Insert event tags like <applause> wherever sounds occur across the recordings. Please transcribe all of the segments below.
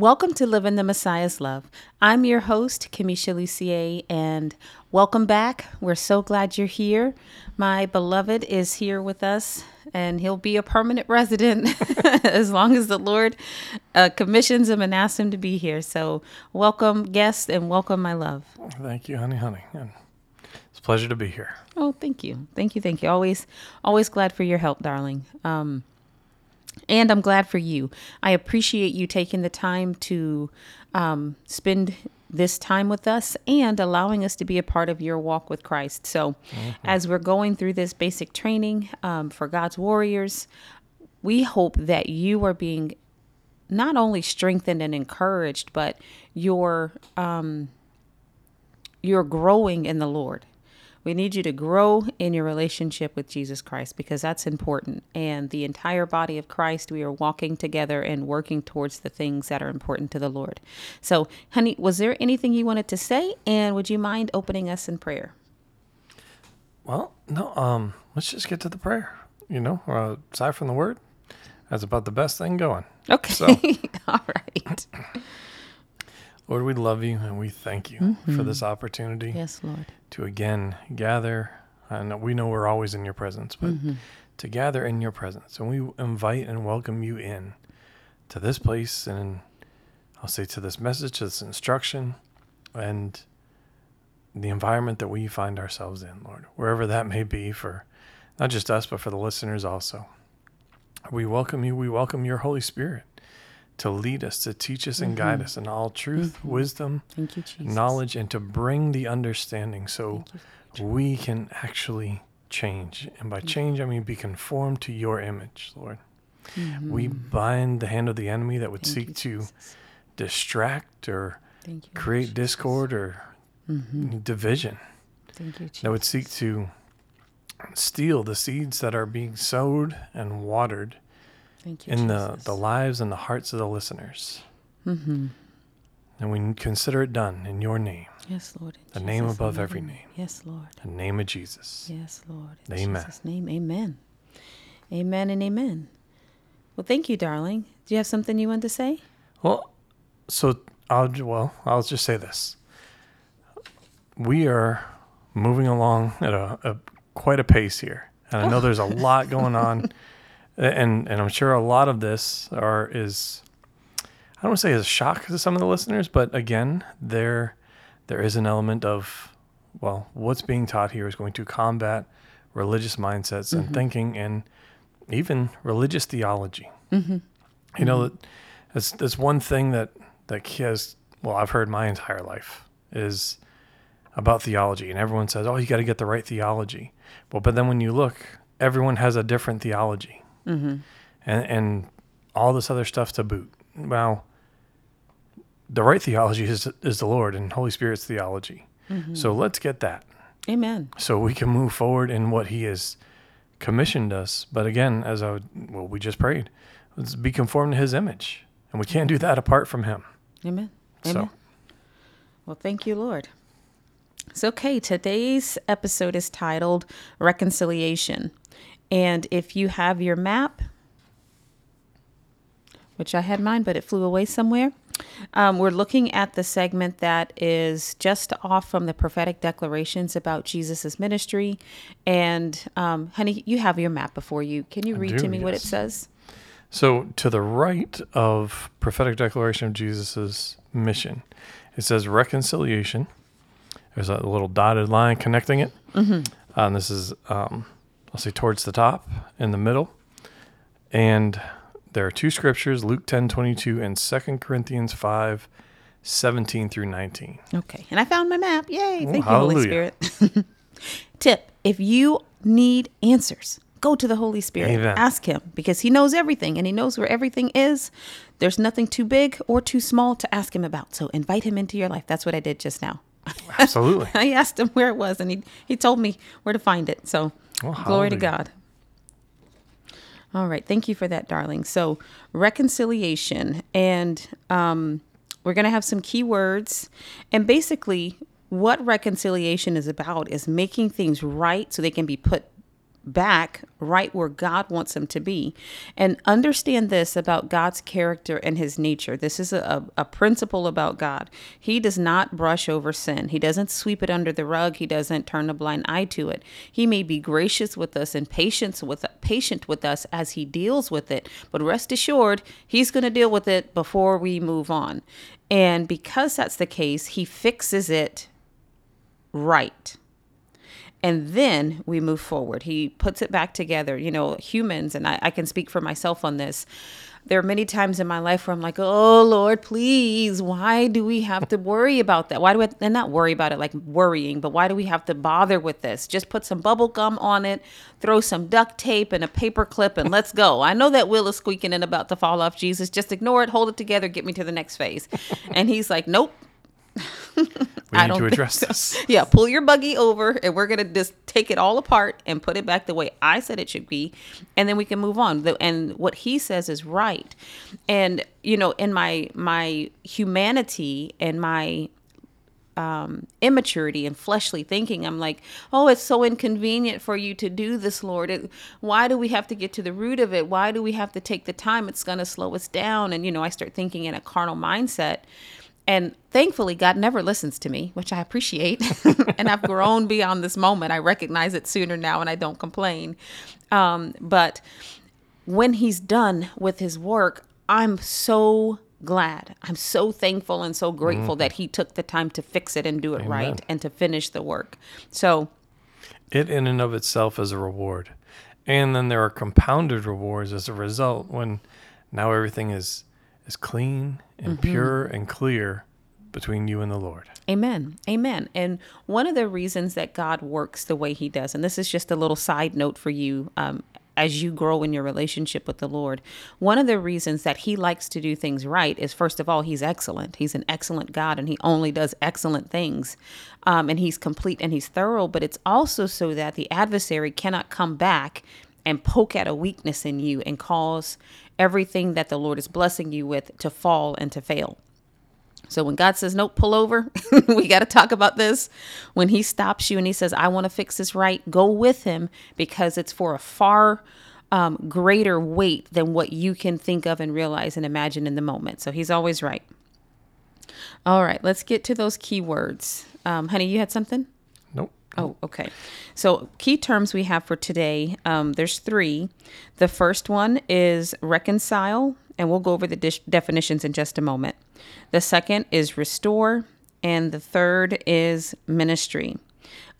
Welcome to Living the Messiah's Love. I'm your host, Kamisha Lucier, and welcome back. We're so glad you're here. My beloved is here with us, and he'll be a permanent <laughs> resident <laughs> as long as the Lord uh, commissions him and asks him to be here. So, welcome, guest, and welcome, my love. Thank you, honey, honey. And it's a pleasure to be here. Oh, thank you, thank you, thank you. Always, always glad for your help, darling. Um, and I'm glad for you. I appreciate you taking the time to um, spend this time with us and allowing us to be a part of your walk with Christ. So, mm-hmm. as we're going through this basic training um, for God's warriors, we hope that you are being not only strengthened and encouraged, but you're um, you're growing in the Lord. We need you to grow in your relationship with Jesus Christ because that's important. And the entire body of Christ, we are walking together and working towards the things that are important to the Lord. So, honey, was there anything you wanted to say? And would you mind opening us in prayer? Well, no, um, let's just get to the prayer. You know, uh, aside from the word, that's about the best thing going. Okay. So. <laughs> All right. <clears throat> Lord, we love you and we thank you mm-hmm. for this opportunity. Yes, Lord. To again gather. And we know we're always in your presence, but mm-hmm. to gather in your presence. And we invite and welcome you in to this place and I'll say to this message, to this instruction, and the environment that we find ourselves in, Lord, wherever that may be for not just us, but for the listeners also. We welcome you. We welcome your Holy Spirit to lead us, to teach us and mm-hmm. guide us in all truth, mm-hmm. wisdom, you, knowledge, and to bring the understanding so we can actually change. And by change, I mean be conformed to your image, Lord. Mm-hmm. We bind the hand of the enemy that would Thank seek to distract or you, create Jesus. discord or mm-hmm. division. You, that would seek to steal the seeds that are being sowed and watered Thank you, in Jesus. the, the lives and the hearts of the listeners. Mm-hmm. And we consider it done in your name. Yes, Lord. The Jesus name above name. every name. Yes, Lord. The name of Jesus. Yes, Lord. In amen. Jesus' name, amen. Amen and amen. Well, thank you, darling. Do you have something you want to say? Well, so I'll well, I'll just say this. We are moving along at a, a quite a pace here, and I know oh. there's a lot going on <laughs> and and I'm sure a lot of this are is I don't want to say is a shock to some of the listeners, but again, there there is an element of well, what's being taught here is going to combat religious mindsets and mm-hmm. thinking and even religious theology. Mm-hmm. You know, mm-hmm. that's that's one thing that that has well, I've heard my entire life is about theology, and everyone says, "Oh, you got to get the right theology." Well, but then when you look, everyone has a different theology mm-hmm. and and all this other stuff to boot. Well, the right theology is is the Lord and Holy Spirit's theology. Mm-hmm. So let's get that. Amen. So we can move forward in what He has commissioned us. But again, as I would, well, we just prayed, let's be conformed to His image, and we can't do that apart from Him. Amen. Amen. So, well, thank you, Lord. So, okay, today's episode is titled Reconciliation. And if you have your map, which I had mine, but it flew away somewhere. Um, we're looking at the segment that is just off from the prophetic declarations about Jesus' ministry. And, um, honey, you have your map before you. Can you read do, to me yes. what it says? So, to the right of prophetic declaration of Jesus' mission, it says reconciliation. There's a little dotted line connecting it. Mm-hmm. Uh, and this is um, I'll say towards the top in the middle. And there are two scriptures, Luke 10 22 and 2 Corinthians 5 17 through 19. Okay. And I found my map. Yay. Thank you, Holy Spirit. <laughs> Tip if you need answers, go to the Holy Spirit. Amen. Ask Him because He knows everything and He knows where everything is. There's nothing too big or too small to ask Him about. So invite Him into your life. That's what I did just now. <laughs> Absolutely. I asked Him where it was and He, he told me where to find it. So well, Glory to God. All right. Thank you for that, darling. So, reconciliation. And um, we're going to have some key words. And basically, what reconciliation is about is making things right so they can be put back right where God wants him to be. And understand this about God's character and his nature. This is a, a principle about God. He does not brush over sin, He doesn't sweep it under the rug, He doesn't turn a blind eye to it. He may be gracious with us and patient with, patient with us as He deals with it, but rest assured, He's going to deal with it before we move on. And because that's the case, He fixes it right and then we move forward. He puts it back together. You know, humans, and I, I, can speak for myself on this. There are many times in my life where I'm like, oh Lord, please, why do we have to worry about that? Why do I, and not worry about it like worrying, but why do we have to bother with this? Just put some bubble gum on it, throw some duct tape and a paper clip, and let's go. I know that wheel is squeaking and about to fall off, Jesus. Just ignore it, hold it together, get me to the next phase. And he's like, nope, we need to address so. this. <laughs> Yeah, pull your buggy over and we're going to just take it all apart and put it back the way I said it should be. And then we can move on. And what he says is right. And, you know, in my, my humanity and my um, immaturity and fleshly thinking. I'm like, oh, it's so inconvenient for you to do this, Lord. It, why do we have to get to the root of it? Why do we have to take the time? It's going to slow us down. And, you know, I start thinking in a carnal mindset. And thankfully, God never listens to me, which I appreciate. <laughs> and I've grown beyond this moment. I recognize it sooner now and I don't complain. Um, but when He's done with His work, I'm so glad. I'm so thankful and so grateful mm. that He took the time to fix it and do it Amen. right and to finish the work. So, it in and of itself is a reward. And then there are compounded rewards as a result when now everything is is clean and mm-hmm. pure and clear between you and the Lord. Amen. Amen. And one of the reasons that God works the way He does, and this is just a little side note for you um, as you grow in your relationship with the Lord, one of the reasons that He likes to do things right is first of all, He's excellent. He's an excellent God and He only does excellent things. Um, and He's complete and He's thorough, but it's also so that the adversary cannot come back and poke at a weakness in you and cause everything that the Lord is blessing you with to fall and to fail. So when God says, nope, pull over, <laughs> we got to talk about this. When He stops you and He says, I want to fix this right, go with Him because it's for a far um, greater weight than what you can think of and realize and imagine in the moment. So He's always right. All right, let's get to those keywords. Um, honey, you had something? Nope. Oh, okay. So, key terms we have for today um, there's three. The first one is reconcile, and we'll go over the dish- definitions in just a moment. The second is restore, and the third is ministry.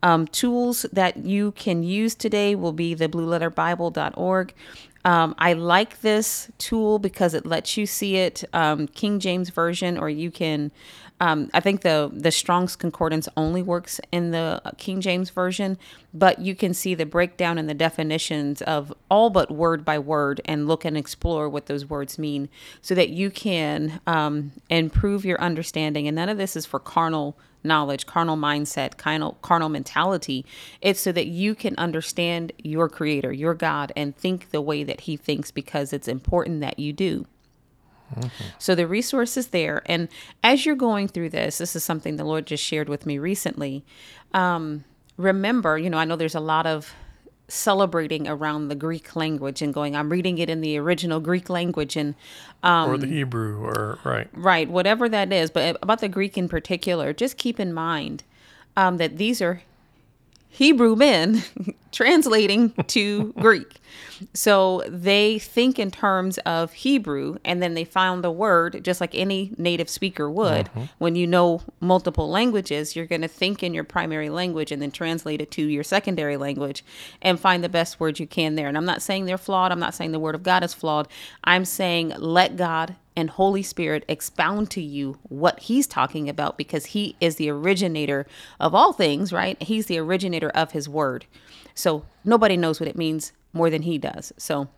Um, tools that you can use today will be the blueletterbible.org. Um, I like this tool because it lets you see it um, King James version, or you can um, I think the the Strong's Concordance only works in the King James version, but you can see the breakdown and the definitions of all but word by word and look and explore what those words mean, so that you can um, improve your understanding. And none of this is for carnal knowledge, carnal mindset, carnal carnal mentality. It's so that you can understand your Creator, your God, and think the way that He thinks, because it's important that you do. Mm-hmm. So the resource is there. And as you're going through this, this is something the Lord just shared with me recently. Um, remember, you know, I know there's a lot of celebrating around the Greek language and going, I'm reading it in the original Greek language and um, or the Hebrew or right, right, whatever that is. But about the Greek in particular, just keep in mind um, that these are Hebrew men <laughs> translating to Greek. So they think in terms of Hebrew and then they found the word just like any native speaker would. Mm-hmm. When you know multiple languages, you're going to think in your primary language and then translate it to your secondary language and find the best word you can there. And I'm not saying they're flawed. I'm not saying the word of God is flawed. I'm saying let God and Holy Spirit expound to you what he's talking about because he is the originator of all things, right? He's the originator of his word. So nobody knows what it means more than he does. So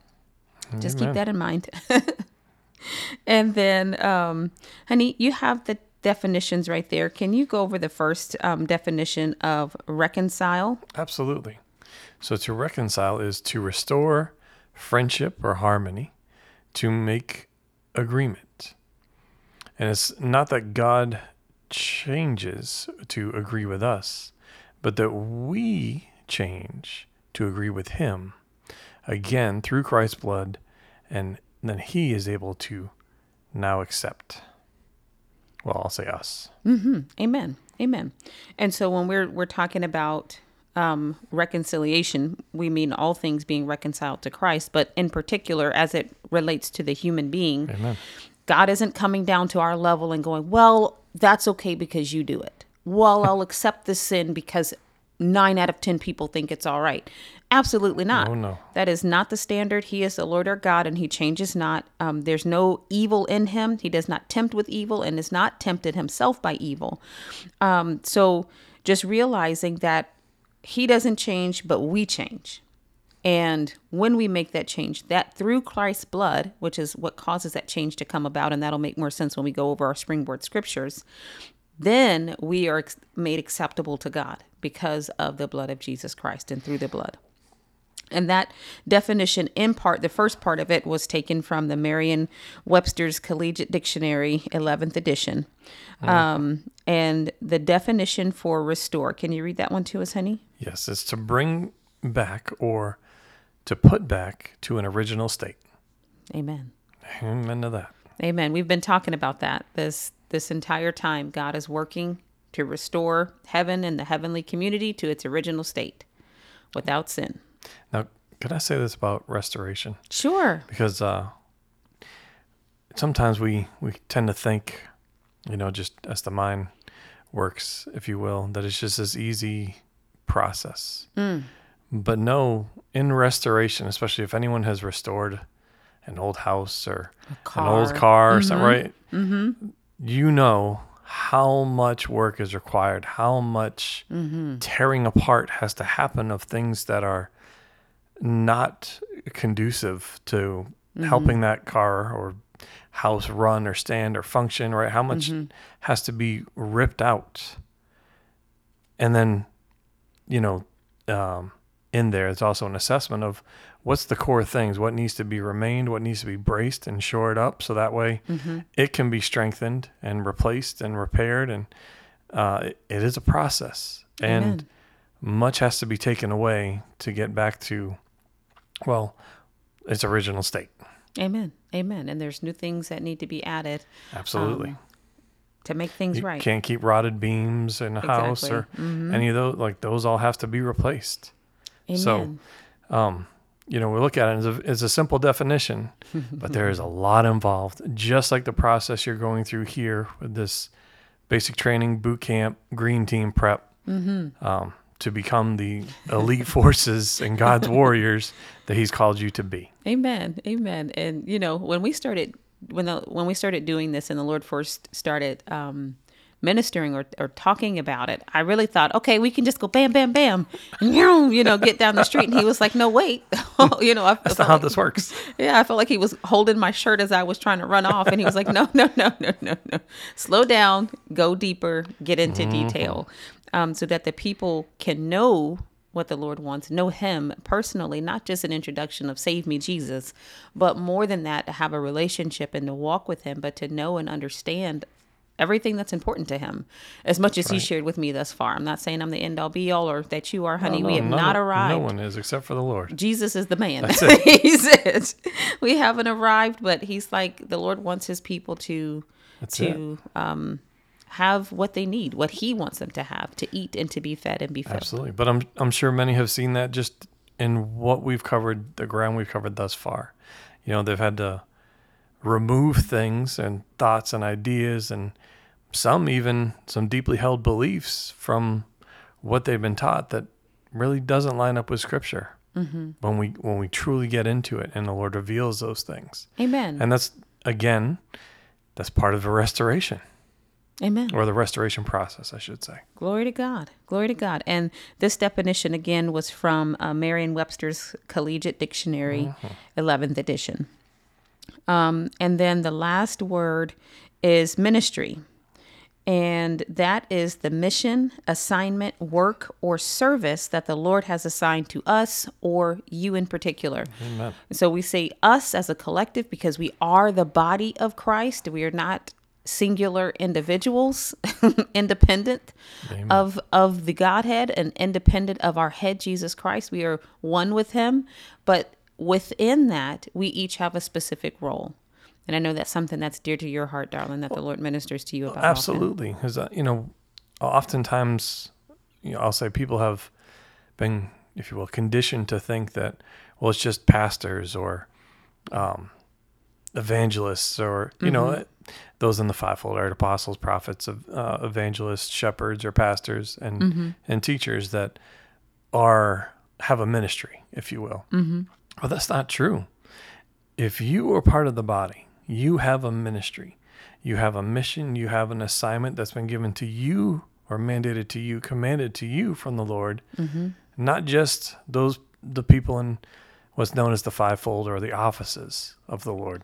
just Amen. keep that in mind. <laughs> and then, um, honey, you have the definitions right there. Can you go over the first um, definition of reconcile? Absolutely. So to reconcile is to restore friendship or harmony, to make agreement. And it's not that God changes to agree with us, but that we change to agree with Him again through Christ's blood, and then He is able to now accept. Well, I'll say us. Amen. Amen. And so when we're we're talking about um, reconciliation, we mean all things being reconciled to Christ, but in particular as it relates to the human being. Amen. God isn't coming down to our level and going, "Well, that's okay because you do it." Well, I'll accept this sin because 9 out of 10 people think it's all right. Absolutely not. Oh, no. That is not the standard. He is the Lord our God and he changes not. Um, there's no evil in him. He does not tempt with evil and is not tempted himself by evil. Um, so just realizing that he doesn't change, but we change. And when we make that change, that through Christ's blood, which is what causes that change to come about, and that'll make more sense when we go over our springboard scriptures, then we are made acceptable to God because of the blood of Jesus Christ and through the blood. And that definition, in part, the first part of it was taken from the Merriam Webster's Collegiate Dictionary, 11th edition. Um, and the definition for restore, can you read that one to us, honey? Yes, it's to bring back or to put back to an original state. Amen. Amen to that. Amen. We've been talking about that this this entire time. God is working to restore heaven and the heavenly community to its original state without sin. Now, could I say this about restoration? Sure. Because uh, sometimes we, we tend to think, you know, just as the mind works, if you will, that it's just this easy process. But no, in restoration, especially if anyone has restored an old house or an old car. car or something, right? Mm-hmm. You know how much work is required, how much mm-hmm. tearing apart has to happen of things that are not conducive to mm-hmm. helping that car or house run or stand or function, right? How much mm-hmm. has to be ripped out. And then, you know, um, in there, it's also an assessment of what's the core things, what needs to be remained, what needs to be braced and shored up, so that way it can be strengthened and replaced and repaired. And uh, it, it is a process, and Amen. much has to be taken away to get back to, well, its original state. Amen. Amen. And there's new things that need to be added Absolutely. Um, to make things right. you right. can't keep rotted beams in a house or Mm-hmm. any of those. Like those all have to be replaced. Amen. So, um, you know, we look at it as a, as a simple definition, <laughs> but there is a lot involved. Just like the process you're going through here with this basic training, boot camp, green team prep, Mm-hmm. um, to become the elite <laughs> forces and God's warriors that He's called you to be. Amen. Amen. And you know, when we started when the when we started doing this and the Lord first started um ministering or, or talking about it, I really thought, okay, we can just go bam, bam, bam, you know, get down the street. And he was like, no, wait, <laughs> you know, I, That's felt not how like- this works. Yeah, I felt like he was holding my shirt as I was trying to run off, and he was like, "No, no, no, no, no, no. Slow down, go deeper, get into detail, um, so that the people can know what the Lord wants, know Him personally, not just an introduction of "Save me, Jesus," but more than that, to have a relationship and to walk with Him, but to know and understand." Everything that's important to him, as much as he shared with me thus far. I'm not saying I'm the end all be all or that you are, honey. No, we have no, not arrived. No one is except for the Lord. Jesus is the man. That's <laughs> it. he's it. We haven't arrived, but he's like the Lord wants his people to That's to um, have what they need, what he wants them to have, to eat and to be fed and be fed. Absolutely. But I'm I'm sure many have seen that just in what we've covered, the ground we've covered thus far. You know, they've had to remove things and thoughts and ideas and some even some deeply held beliefs from what they've been taught that really doesn't line up with scripture. Mm-hmm. When we when we truly get into it and the Lord reveals those things. Amen. And that's again, that's part of the restoration Amen. or the restoration process, I should say. Glory to God. Glory to God. And this definition again was from uh, Merriam-Webster's Collegiate Dictionary, 11th edition. Um, and then the last word is ministry. And that is the mission, assignment, work, or service that the Lord has assigned to us or you in particular. Amen. So we say us as a collective because we are the body of Christ. We are not singular individuals, <laughs> independent Amen. of of the Godhead and independent of our head Jesus Christ. We are one with him, but within that, we each have a specific role. And I know that's something that's dear to your heart, darling, that the Lord ministers to you about. Absolutely, because uh, you know, oftentimes, you know, I'll say people have been, if you will, conditioned to think that well, it's just pastors or um, evangelists or you know Mm-hmm. those in the fivefold art apostles prophets of uh, evangelists shepherds or pastors and Mm-hmm. and teachers that are have a ministry if you will mm-hmm. well that's not true if you are part of the body you have a ministry you have a mission you have an assignment that's been given to you or mandated to you commanded to you from the lord not just those the people in what's known as the fivefold or the offices of the lord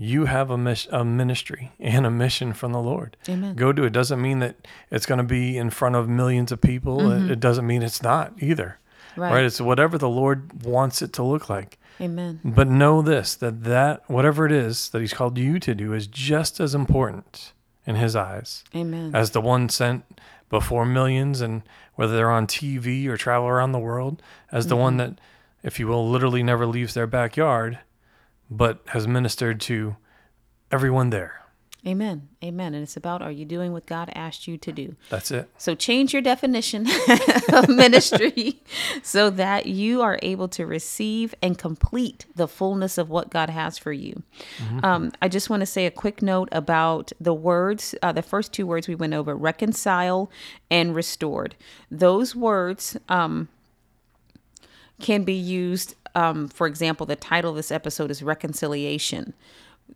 you have a, mis- a ministry and a mission from the Lord. Amen. Go do it. Doesn't mean that it's going to be in front of millions of people. It, it doesn't mean it's not either. Mm-hmm. Right. right? It's whatever the Lord wants it to look like. Amen. But know this that that whatever it is that He's called you to do is just as important in His eyes Amen. as the one sent before millions and whether they're on TV or travel around the world, as the one Mm-hmm. that, if you will, literally never leaves their backyard, but has ministered to everyone there. Amen. Amen. And it's about are you doing what God asked you to do? That's it. So change your definition <laughs> of ministry <laughs> so that you are able to receive and complete the fullness of what God has for you. Um, I just want to say a quick note about the words, uh, the first two words we went over reconcile and restored. Those words, um, can be used. Um, for example, the title of this episode is Reconciliation.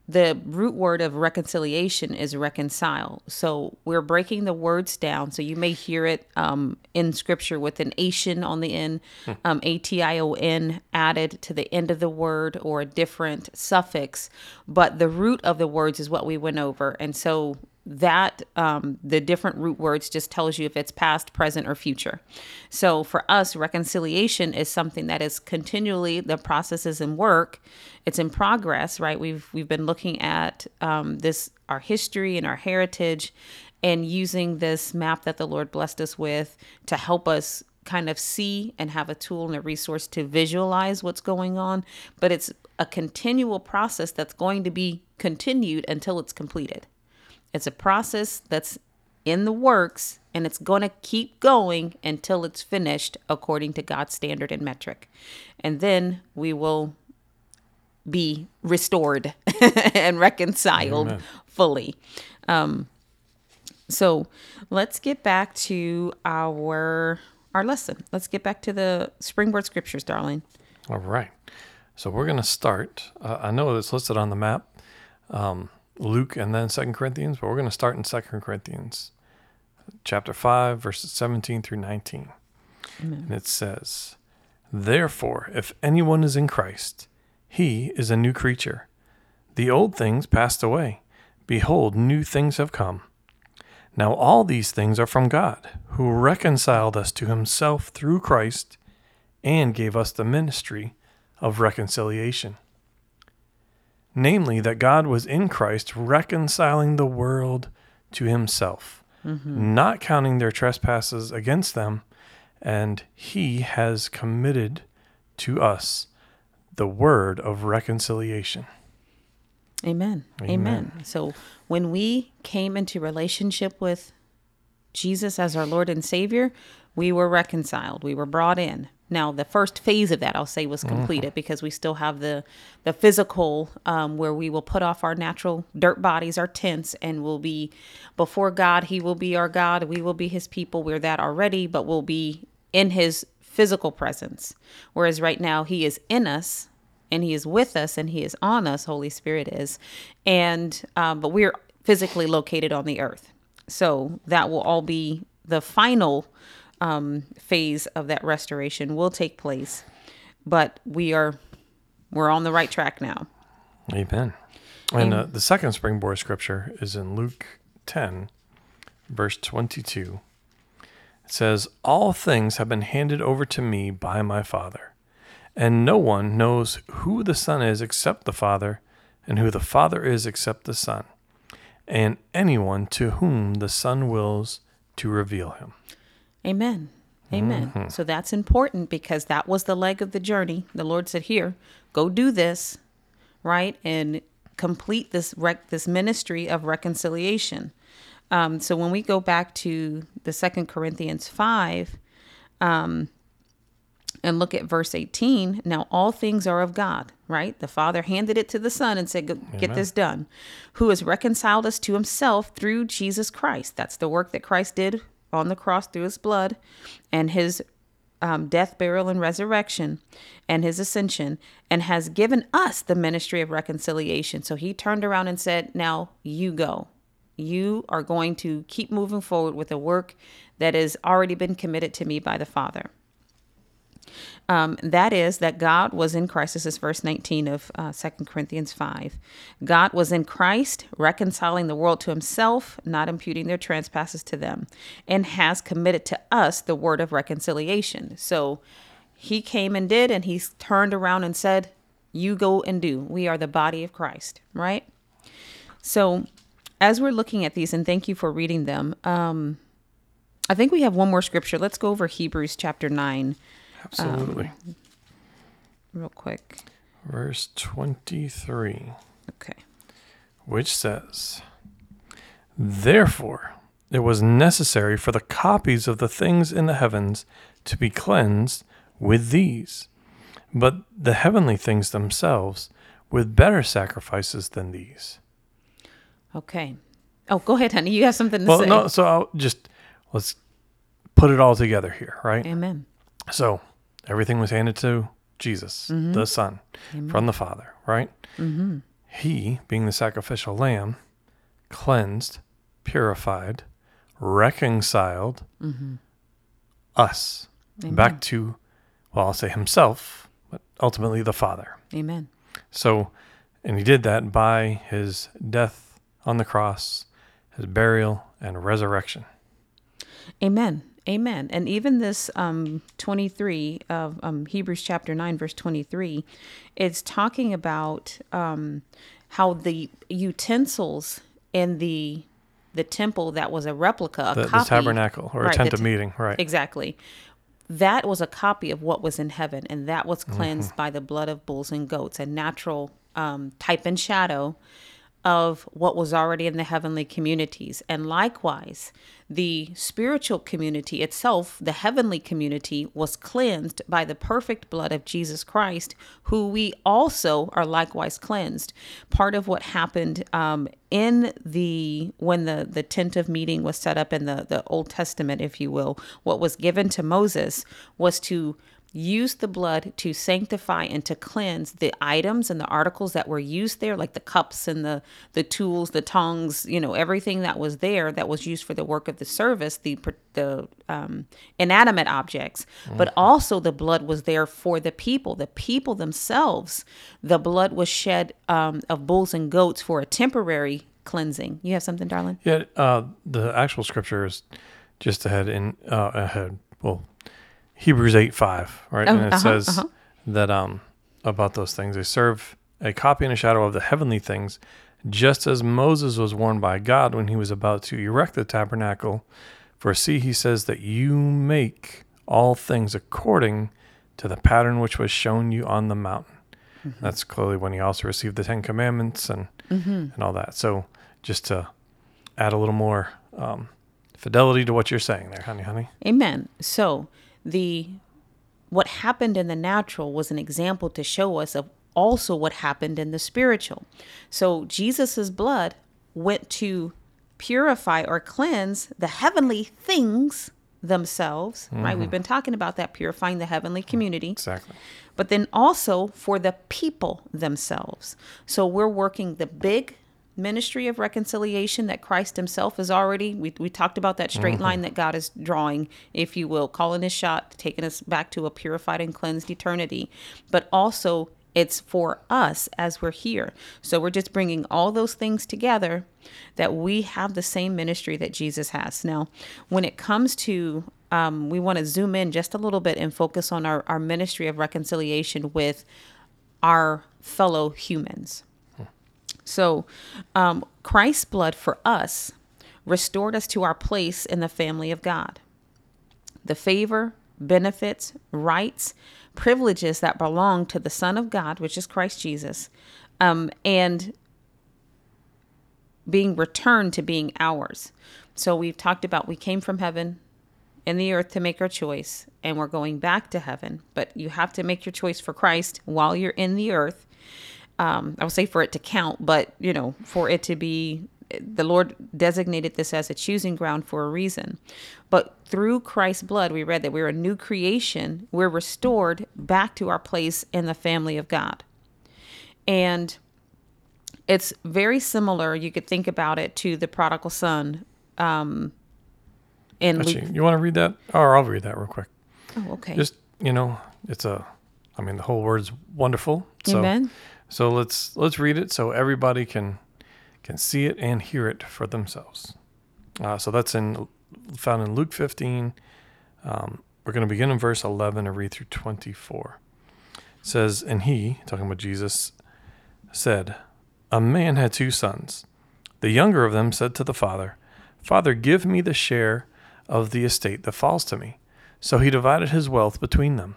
The root word of reconciliation is reconcile. So we're breaking the words down. So you may hear it um, in scripture with an Ation on the end, um, A T I O N added to the end of the word or a different suffix. But the root of the words is what we went over. And so that um, the different root words just tells you if it's past present or future. So for us reconciliation is something that is continually the process is in work. It's in progress right? We've we've been looking at um, this our history and our heritage and using this map that the lord blessed us with to help us kind of see and have a tool and a resource to visualize what's going on. But it's a continual process that's going to be continued until it's completed it's a process that's in the works and it's going to keep going until it's finished according to God's standard and metric. And then we will be restored <laughs> and reconciled Amen. fully. Um, so let's get back to our our lesson. Let's get back to the springboard scriptures, darling. All right. So we're going to start. Uh, I know it's listed on the map, um, Luke and then Second Corinthians, but we're going to start in Second Corinthians, chapter five, verses seventeen through nineteen, and it says, "Therefore, if anyone is in Christ, he is a new creature. The old things passed away; behold, new things have come." Now all these things are from God, who reconciled us to himself through Christ and gave us the ministry of reconciliation. Namely, that God was in Christ reconciling the world to himself, mm-hmm. not counting their trespasses against them, and he has committed to us the word of reconciliation. Amen. Amen. So when we came into relationship with Jesus as our Lord and Savior, we were reconciled. We were brought in. Now, the first phase of that, I'll say, was completed because we still have the the physical, um, where we will put off our natural dirt bodies, our tents, and we'll be before God. He will be our God. We will be His people. We're that already, but we'll be in His physical presence. Whereas right now, He is in us and he is with us and he is on us holy spirit is and um, but we're physically located on the earth so that will all be the final um, phase of that restoration will take place but we are we're on the right track now Amen. And uh, the second springboard scripture is in Luke 10, verse 22. It says, All things have been handed over to me by my Father, and no one knows who the Son is except the Father, and who the Father is except the Son, and anyone to whom the Son wills to reveal him. Amen. Amen. So that's important because that was the leg of the journey. The Lord said, "Here, go do this, right, and complete this rec- this ministry of reconciliation." Um, so when we go back to the Second Corinthians five, um, and look at verse eighteen, now all things are of God, right? The Father handed it to the Son and said, "Get Amen. this done," who has reconciled us to Himself through Jesus Christ. That's the work that Christ did on the cross through His blood, and His um, death, burial, and resurrection, and his ascension, and has given us the ministry of reconciliation. So he turned around and said, Now you go. You are going to keep moving forward with a work that has already been committed to me by the Father. Um, that is that God was in Christ. This is verse 19 of uh, 2 Corinthians 5. God was in Christ, reconciling the world to himself, not imputing their trespasses to them, and has committed to us the word of reconciliation. So he came and did, and he turned around and said, You go and do. We are the body of Christ, right? So as we're looking at these, and thank you for reading them, um, I think we have one more scripture. Let's go over Hebrews chapter 9 Absolutely. Um, real quick. Verse 23, Okay. which says, Therefore, it was necessary for the copies of the things in the heavens to be cleansed with these, but the heavenly things themselves with better sacrifices than these. Okay. Oh, go ahead, honey. You have something to Well, say. no, so I'll just let's put it all together here, right? Amen. So everything was handed to Jesus, the Son, from the Father, right? Mm-hmm. He, being the sacrificial lamb, cleansed, purified, reconciled us back to, well, I'll say himself, but ultimately the Father. Amen. So, and he did that by his death on the cross, his burial, and resurrection. Amen. Amen. And even this um, 23 of um, Hebrews chapter 9, verse 23, it's talking about um, how the utensils in the the temple that was a replica, a The, the tabernacle or Right, a tent of t- meeting, right? Exactly. That was a copy of what was in heaven, and that was Mm-hmm. cleansed by the blood of bulls and goats, a natural um, type and shadow of what was already in the heavenly communities. And likewise, the spiritual community itself, the heavenly community, was cleansed by the perfect blood of Jesus Christ, who we also are likewise cleansed. Part of what happened um, in the when the the tent of meeting was set up in the the Old Testament, if you will, what was given to Moses was to use the blood to sanctify and to cleanse the items and the articles that were used there like the cups and the the tools the tongs you know everything that was there that was used for the work of the service the the um, inanimate objects. But also the blood was there for the people. The people themselves the blood was shed um, of bulls and goats for a temporary cleansing. You have something darling Yeah, uh, the actual scripture is just ahead in uh, ahead. Well, Hebrews eight five, right? Oh, and it uh-huh, says uh-huh. that um about those things they serve a copy and a shadow of the heavenly things, just as Moses was warned by God when he was about to erect the tabernacle. For see, he says that you make all things according to the pattern which was shown you on the mountain. Mm-hmm. That's clearly when he also received the Ten Commandments and Mm-hmm. and all that. So just to add a little more um, fidelity to what you're saying there, honey, honey. Amen. So the what happened in the natural was an example to show us of also what happened in the spiritual. So Jesus's blood went to purify or cleanse the heavenly things themselves, right? We've mm-hmm. been talking about that purifying the heavenly mm, community Exactly. but then also for the people themselves. So we're working the big ministry of reconciliation that Christ himself is already we, we talked about that straight line that God is drawing if you will calling his shot taking us back to a purified and cleansed eternity. But also it's for us as we're here. So we're just bringing all those things together that we have the same ministry that Jesus has. Now when it comes to um, we want to zoom in just a little bit and focus on our, our ministry of reconciliation with our fellow humans So, um, Christ's blood for us restored us to our place in the family of God. The favor, benefits, rights, privileges that belong to the Son of God, which is Christ Jesus, um, and being returned to being ours. So we've talked about we came from heaven in the earth to make our choice, and we're going back to heaven. But you have to make your choice for Christ while you're in the earth. Um, I would say for it to count, but you know, for it to be the Lord designated this as a choosing ground for a reason. But through Christ's blood, we read that we're a new creation. We're restored back to our place in the family of God. And it's very similar, you could think about it, to the prodigal son. Um, in Luke. You want to read that? Or I'll read that real quick. Oh, okay. Just, you know, it's a, I mean, the whole word's wonderful. So, Amen. So let's let's read it so everybody can can see it and hear it for themselves. Uh, so that's in found in Luke 15. Um, we're going to begin in verse 11 and read through 24. It says, And he, talking about Jesus, said, A man had two sons. The younger of them said to the father, Father, give me the share of the estate that falls to me. So he divided his wealth between them.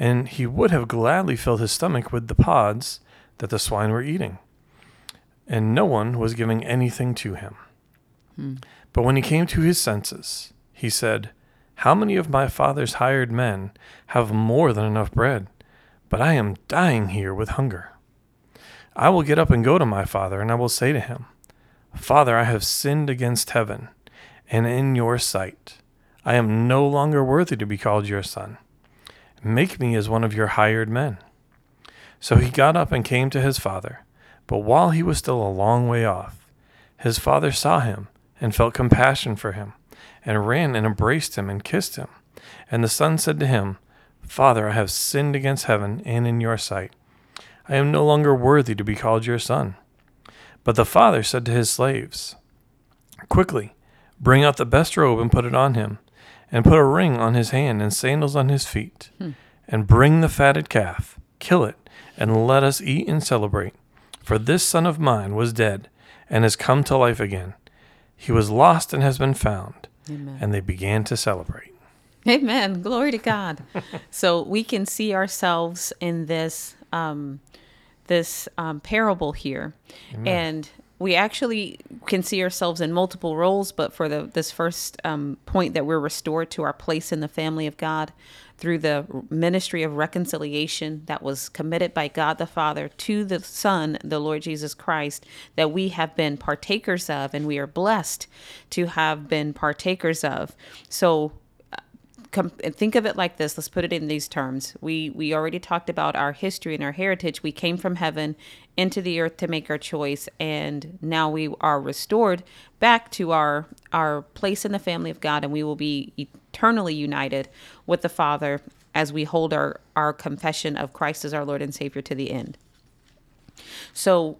And he would have gladly filled his stomach with the pods that the swine were eating. And no one was giving anything to him. Hmm. But when he came to his senses, he said, How many of my father's hired men have more than enough bread? But I am dying here with hunger. I will get up and go to my father, and I will say to him, Father, I have sinned against heaven and in your sight. I am no longer worthy to be called your son. Make me as one of your hired men. So he got up and came to his father. But while he was still a long way off, his father saw him and felt compassion for him, and ran and embraced him and kissed him. And the son said to him, Father, I have sinned against heaven and in your sight. I am no longer worthy to be called your son. But the father said to his slaves, Quickly, bring out the best robe and put it on him, and put a ring on his hand and sandals on his feet, and bring the fatted calf, kill it, and let us eat and celebrate. For this son of mine was dead and has come to life again. He was lost and has been found. Amen. And they began to celebrate. Amen. Glory to God. <laughs> so we can see ourselves in this um, this um, parable here, and we actually can see ourselves in multiple roles. But for the this first um, point, that we're restored to our place in the family of God through the ministry of reconciliation that was committed by God the Father to the Son, the Lord Jesus Christ, that we have been partakers of, and we are blessed to have been partakers of. So com- think of it like this. Let's put it in these terms. We we already talked about our history and our heritage. We came from heaven into the earth to make our choice and now we are restored back to our our place in the family of god and we will be eternally united with the father as we hold our our confession of christ as our lord and savior to the end. So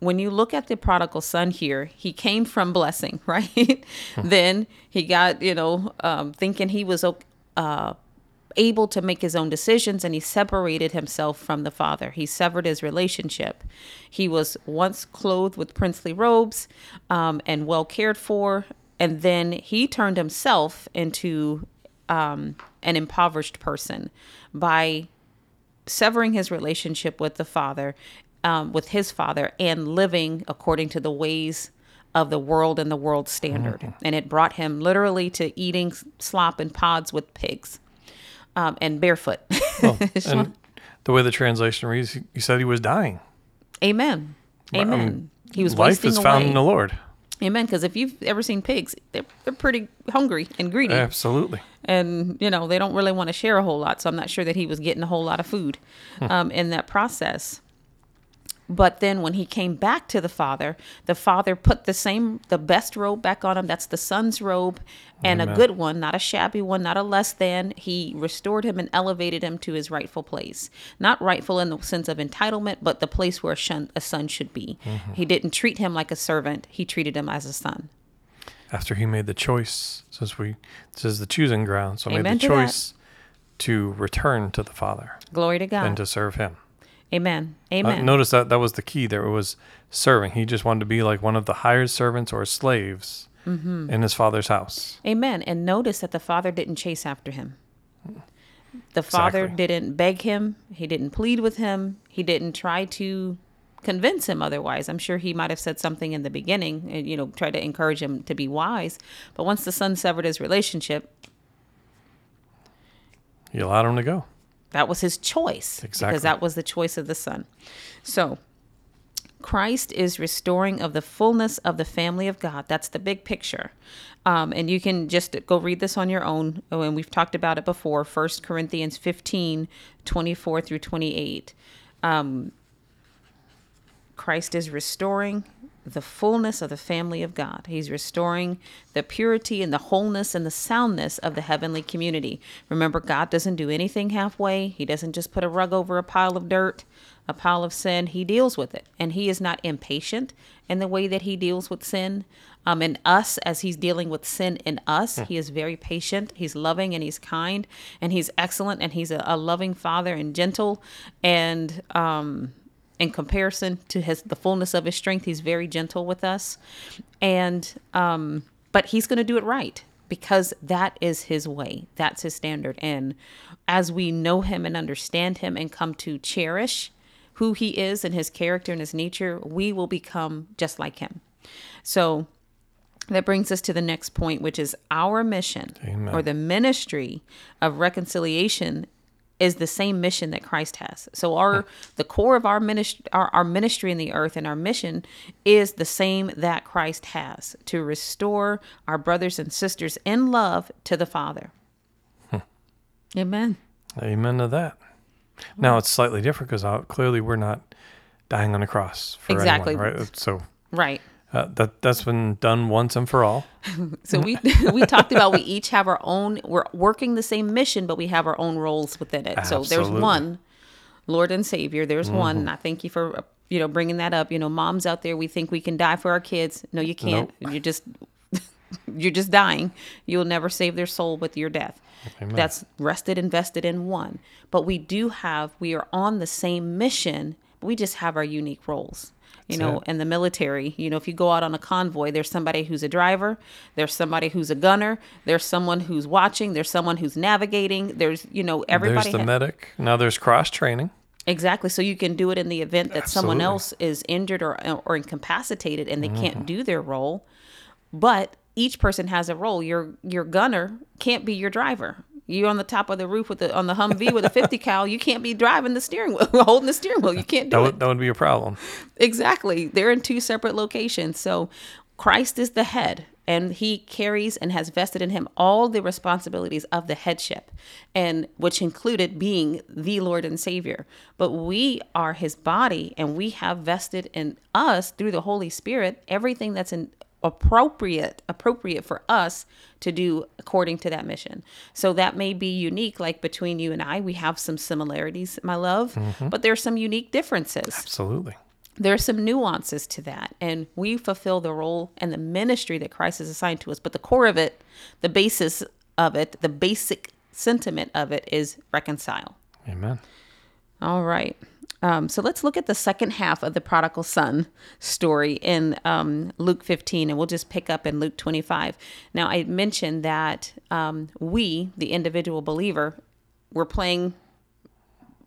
when you look at the prodigal son here, he came from blessing, <laughs> right? then he got, you know, um, thinking he was uh, able to make his own decisions and he separated himself from the father. He severed his relationship. He was once clothed with princely robes um, and well cared for. And then he turned himself into um, an impoverished person by severing his relationship with the father um, with his father and living according to the ways of the world and the world standard. And it brought him literally to eating slop and pods with pigs um, and barefoot. <laughs> Well, and the way the translation reads, he- said he was dying. Amen. Amen. mean, he was Life is away. found in the Lord. Amen. Because if you've ever seen pigs, they're, they're pretty hungry and greedy. Absolutely. and you know they don't really want to share a whole lot so i'm not sure that he was getting a whole lot of food um, in that process But then when he came back to the father, the father put the same, the best robe back on him. That's the son's robe and Amen. a good one, not a shabby one, not a less than. He restored him and elevated him to his rightful place. Not rightful in the sense of entitlement, but the place where a, shun, a son should be. Mm-hmm. He didn't treat him like a servant, he treated him as a son. After he made the choice, since we this is the choosing ground, so Amen made the to that. choice to return to the Father Glory to God. and to serve Him. Amen. Uh, Amen. notice that that was the key. There it was serving. He just wanted to be like one of the hired servants or slaves Mm-hmm. in his father's house. Amen. And notice that the father didn't chase after him. The father Exactly. didn't beg him. He didn't plead with him. He didn't try to convince him otherwise. I'm sure he might have said something in the beginning and, you know, tried to encourage him to be wise. But once the son severed his relationship, He allowed him to go. That was his choice Exactly. because that was the choice of the son. So, Christ is restoring of the fullness of the family of God. That's the big picture. Um, and you can just go read this on your own. Oh, and we've talked about it before 1 Corinthians 15 24 through 28. Um, Christ is restoring the fullness of the family of God. He's restoring the purity and the wholeness and the soundness of the heavenly community. Remember, God doesn't do anything halfway. He doesn't just put a rug over a pile of dirt, a pile of sin. He deals with it. And He is not impatient in the way that He deals with sin. Um, and us, as He's dealing with sin in us, He is very patient. He's loving and He's kind and He's excellent and He's a, a loving Father and gentle. And, um, in comparison to his the fullness of his strength he's very gentle with us. And um but he's going to do it right because that is his way. That's his standard. And as we know him and understand him and come to cherish who he is and his character and his nature we will become just like him. So that brings us to the next point, which is our mission Amen. or the ministry of reconciliation is the same mission that Christ has. So our the core of our ministry our, our ministry in the earth and our mission is the same that Christ has to restore our brothers and sisters in love to the Father. Amen. Amen to that. Now it's slightly different because uh, clearly we're not dying on a cross for Exactly. anyone, right? So Right. Uh, that that's been done once and for all. <laughs> So we we talked about we each have our own we're working the same mission but we have our own roles within it. So there's one Lord and Savior. There's one. And I thank you for uh, you know bringing that up. You know, moms out there, we think we can die for our kids. No, you can't. You're just <laughs> you're just dying. You'll never save their soul with your death. That's rested invested in one. But we do have we are on the same mission. We just have our unique roles. You know, it. in the military, you know, if you go out on a convoy, there's somebody who's a driver, there's somebody who's a gunner, there's someone who's watching, there's someone who's navigating, there's, you know, everybody There's the ha- medic. Now there's cross training. Exactly. So you can do it in the event that someone else is injured or or incapacitated and they Mm-hmm. can't do their role. But each person has a role. Your your gunner can't be your driver. You're on the top of the roof with the on the Humvee with a 50 cal. You can't be driving the steering wheel, <laughs> holding the steering wheel. You can't do That it. would that would be a problem. Exactly. They're in two separate locations. So Christ is the head and he carries and has vested in him all the responsibilities of the headship and which included being the Lord and Savior. But we are his body and we have vested in us through the Holy Spirit everything that's in appropriate appropriate for us to do according to that mission. So that may be unique like between you and I we have some similarities my love, mm-hmm. but there's some unique differences Absolutely. there are some nuances to that and we fulfill the role and the ministry that christ has assigned to us but the core of it the basis of it the basic sentiment of it is reconcile Amen. all right um, so let's look at the second half of the prodigal son story in um, luke 15 and we'll just pick up in luke 25 now i mentioned that um, we the individual believer we're playing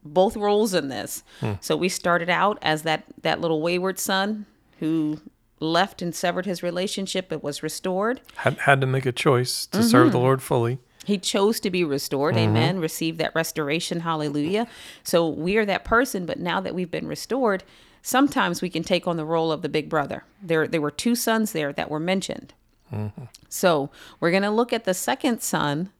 both roles in this. So we started out as that that little wayward son who left and severed his relationship but was restored. Had had to make a choice to serve the Mm-hmm. Lord fully. He chose to be restored. Amen. Receive that restoration. Hallelujah. So we are that person, but now that we've been restored, sometimes we can take on the role of the big brother. There there were two sons there that were mentioned. So we're going to look at the second son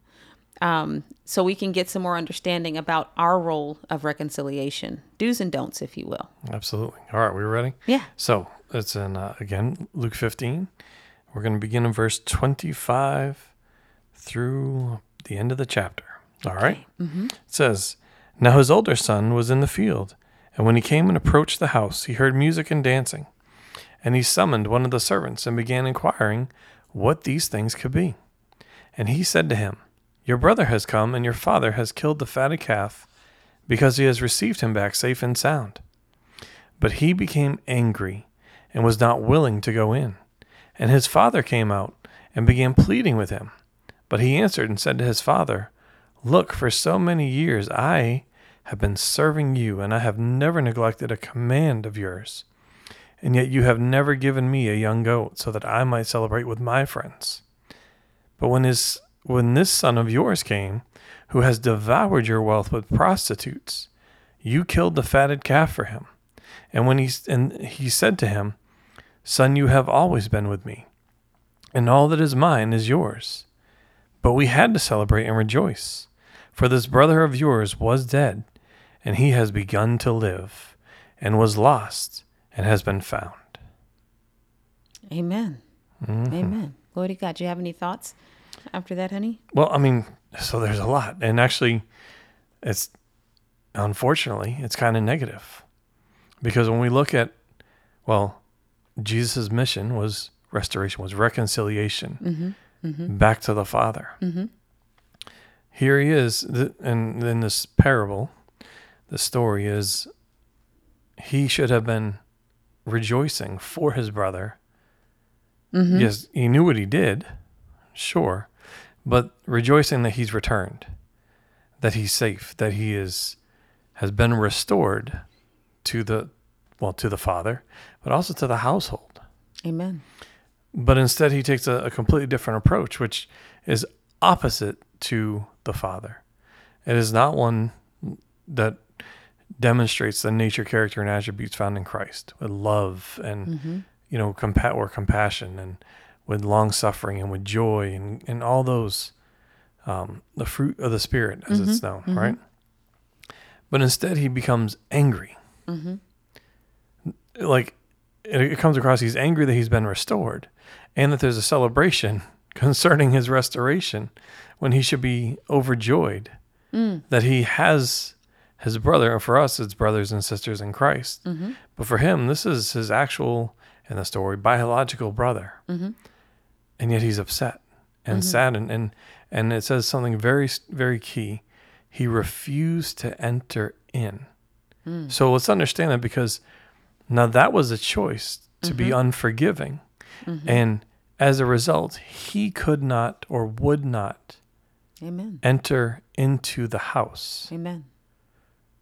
um, so we can get some more understanding about our role of reconciliation, do's and don'ts, if you will. Absolutely. All right, we ready? Yeah. So it's in uh, again Luke 15. We're going to begin in verse 25 through the end of the chapter. All right. Mm-hmm. It says, Now his older son was in the field, and when he came and approached the house, he heard music and dancing. And he summoned one of the servants and began inquiring what these things could be. And he said to him, Your brother has come, and your father has killed the fatted calf, because he has received him back safe and sound. But he became angry and was not willing to go in. And his father came out and began pleading with him. But he answered and said to his father, Look, for so many years I have been serving you, and I have never neglected a command of yours. And yet you have never given me a young goat so that I might celebrate with my friends. But when his when this son of yours came, who has devoured your wealth with prostitutes, you killed the fatted calf for him. And when he and he said to him, Son, you have always been with me, and all that is mine is yours. But we had to celebrate and rejoice, for this brother of yours was dead, and he has begun to live, and was lost, and has been found. Amen. Mm-hmm. Amen. Glory to God. Do you have any thoughts after that, honey? Well, I mean, so there's a lot, and actually, it's unfortunately it's kind of negative, because when we look at, well, Jesus' mission was restoration, was reconciliation mm-hmm. Mm-hmm. back to the Father. Mm-hmm. Here he is, and in this parable, the story is he should have been rejoicing for his brother. Mm-hmm. Yes, he knew what he did, sure, but rejoicing that he's returned, that he's safe, that he is has been restored to the well to the father, but also to the household. Amen. But instead, he takes a, a completely different approach, which is opposite to the father. It is not one that demonstrates the nature, character, and attributes found in Christ with love and mm-hmm. you know compa- or compassion and with long suffering and with joy and, and all those um, the fruit of the spirit as it's mm-hmm. known, mm-hmm. right? But instead, he becomes angry. Like it, it comes across, he's angry that he's been restored, and that there's a celebration <laughs> concerning his restoration when he should be overjoyed mm. that he has his brother. And for us, it's brothers and sisters in Christ. Mm-hmm. But for him, this is his actual, in the story, biological brother. Mm-hmm. And yet he's upset and mm-hmm. saddened. And, and it says something very, very key. He refused to enter in. Mm. So let's understand that because now that was a choice to be unforgiving. And as a result, he could not or would not Amen. enter into the house. Amen.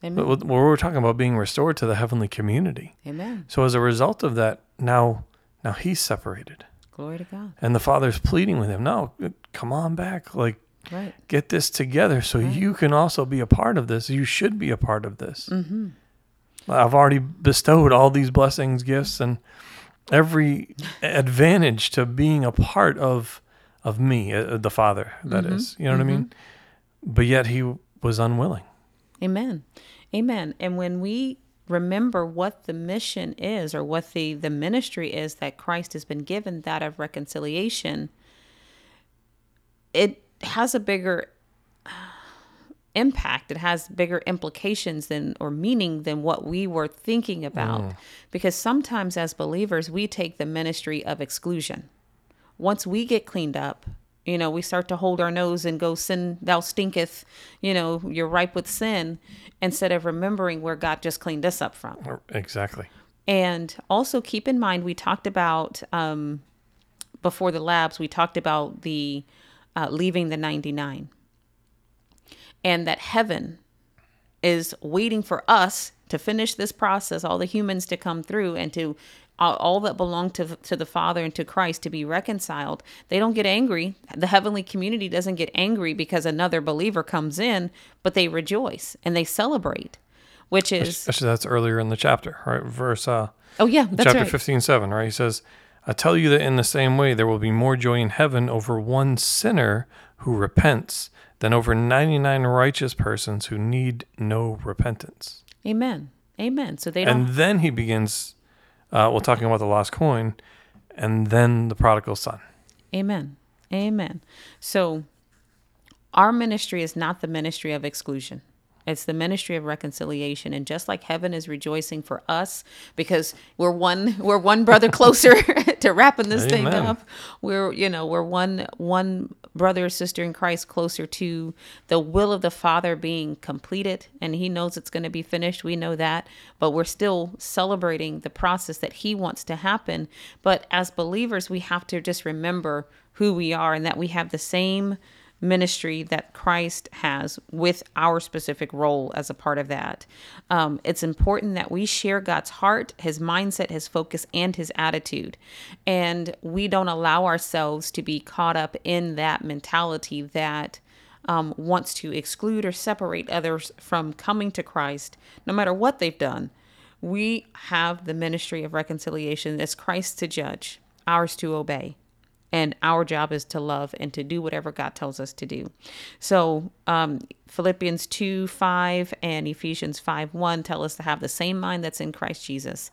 But Amen. what we're talking about being restored to the heavenly community. Amen. So as a result of that, now now he's separated. Glory to God. And the father's pleading with him, no, come on back. Like Right. get this together so you can also be a part of this. You should be a part of this. Mm-hmm. I've already bestowed all these blessings, gifts, and every advantage to being a part of of me, uh, the Father. That is, you know what I mean. But yet he was unwilling. Amen. Amen. And when we remember what the mission is or what the, the ministry is that Christ has been given, that of reconciliation, it has a bigger uh, impact. It has bigger implications than or meaning than what we were thinking about. Because sometimes as believers, we take the ministry of exclusion. Once we get cleaned up, you know, we start to hold our nose and go, Sin, thou stinketh, you know, you're ripe with sin, instead of remembering where God just cleaned us up from. Exactly. And also keep in mind, we talked about um, before the labs, we talked about the uh, leaving the 99 and that heaven is waiting for us to finish this process, all the humans to come through and to all, all that belong to, to the Father and to Christ to be reconciled. They don't get angry. The heavenly community doesn't get angry because another believer comes in, but they rejoice and they celebrate, which is, Actually, that's earlier in the chapter, right? Verse uh, oh, yeah, that's chapter right. 15, 7, right? He says, I tell you that in the same way, there will be more joy in heaven over one sinner who repents than over 99 righteous persons who need no repentance. Amen. Amen. So they don't. And then he begins, uh, well, talking about the lost coin, and then the prodigal son. Amen. Amen. So our ministry is not the ministry of exclusion. It's the ministry of reconciliation. And just like heaven is rejoicing for us because we're one we're one brother closer <laughs> <laughs> to wrapping this thing up. We're you know, we're one one brother or sister in Christ closer to the will of the Father being completed. And he knows it's going to be finished. We know that. But we're still celebrating the process that he wants to happen. But as believers, we have to just remember who we are and that we have the same ministry that Christ has with our specific role as a part of that. Um, it's important that we share God's heart, his mindset, his focus, and his attitude. And we don't allow ourselves to be caught up in that mentality that um, wants to exclude or separate others from coming to Christ, no matter what they've done. We have the ministry of reconciliation. It's Christ to judge, ours to obey and our job is to love and to do whatever God tells us to do. So, um, Philippians 2 5 and Ephesians 5 1 tell us to have the same mind that's in Christ Jesus.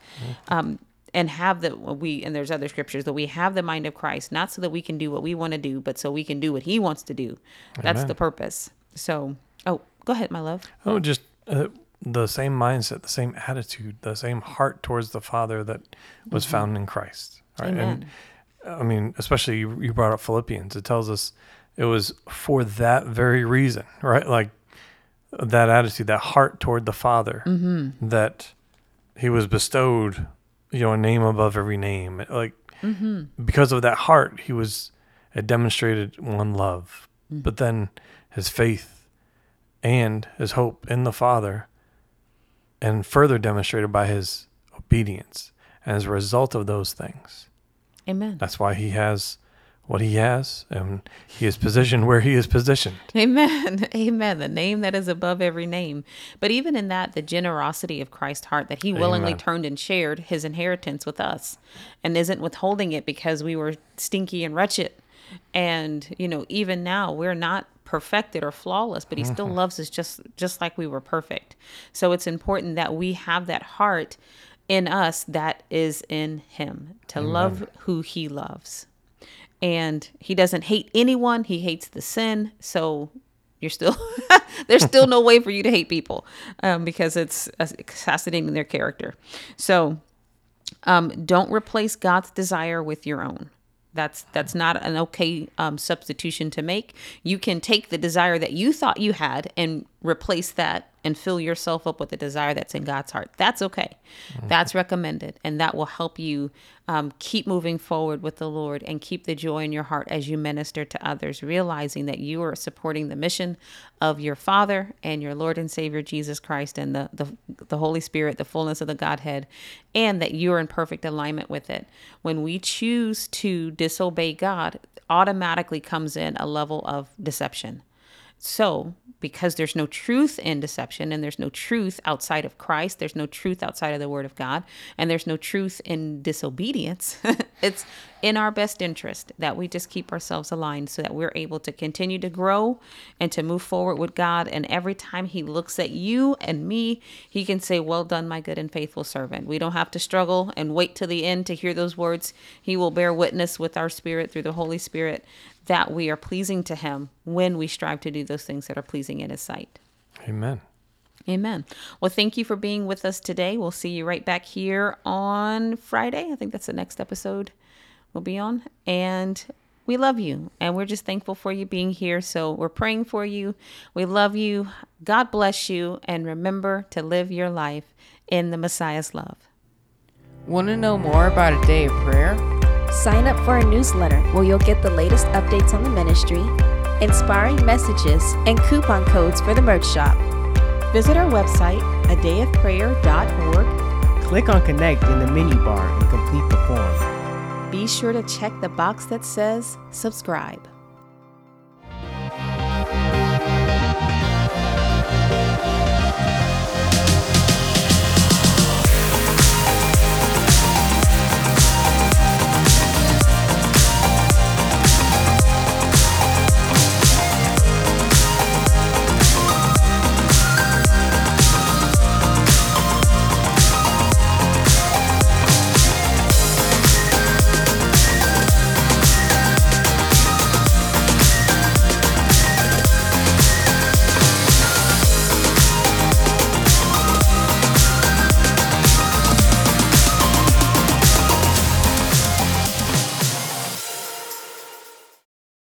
Um, and have the we and there's other scriptures that we have the mind of Christ, not so that we can do what we want to do, but so we can do what He wants to do. That's Amen. the purpose. So, oh, go ahead, my love. Oh, just uh, the same mindset, the same attitude, the same heart towards the Father that was found in Christ. Right. Amen. And I mean, especially you, you brought up Philippians. It tells us it was for that very reason, right? Like that attitude, that heart toward the Father, mm-hmm. that he was bestowed, you know, a name above every name. Like mm-hmm. because of that heart, he was it demonstrated one love, mm-hmm. but then his faith and his hope in the Father, and further demonstrated by his obedience. And as a result of those things, Amen. that's why he has what he has, and he is positioned where he is positioned. Amen. <laughs> Amen. The name that is above every name. But even in that, the generosity of Christ's heart that he willingly Amen. turned and shared his inheritance with us and isn't withholding it because we were stinky and wretched. And, you know, even now we're not perfected or flawless, but he still mm-hmm. loves us just just like we were perfect. So it's important that we have that heart in us that is in him to love who he loves. And he doesn't hate anyone. He hates the sin. So you're still <laughs> there's still no way for you to hate people um, because it's assassinating their character. So um, don't replace god's desire with your own. That's that's not an okay um, substitution to make. You can take the desire that you thought you had and replace that and fill yourself up with the desire that's in god's heart. That's okay. That's recommended and that will help you um, keep moving forward with the lord and keep the joy in your heart as you minister to others realizing that you are supporting the mission of your father and your lord and savior jesus christ and the, the, the holy spirit the fullness of the godhead and that you're in perfect alignment with it. When we choose to disobey god automatically comes in a level of deception. So, because there's no truth in deception and there's no truth outside of Christ, there's no truth outside of the Word of God, and there's no truth in disobedience, <laughs> it's in our best interest that we just keep ourselves aligned so that we're able to continue to grow and to move forward with God. And every time He looks at you and me, He can say, Well done, my good and faithful servant. We don't have to struggle and wait till the end to hear those words. He will bear witness with our spirit through the Holy Spirit that we are pleasing to Him when we strive to do those things that are pleasing in His sight. Amen. Amen. Well, thank you for being with us today. We'll see you right back here on Friday. I think that's the next episode we'll be on. And we love you. And we're just thankful for you being here. So we're praying for you. We love you. God bless you. And remember to live your life in the Messiah's love. Want to know more about a day of prayer? Sign up for our newsletter where you'll get the latest updates on the ministry, inspiring messages, and coupon codes for the merch shop. Visit our website, a day of adayofprayer.org. Click on Connect in the menu bar and complete the form. Be sure to check the box that says subscribe.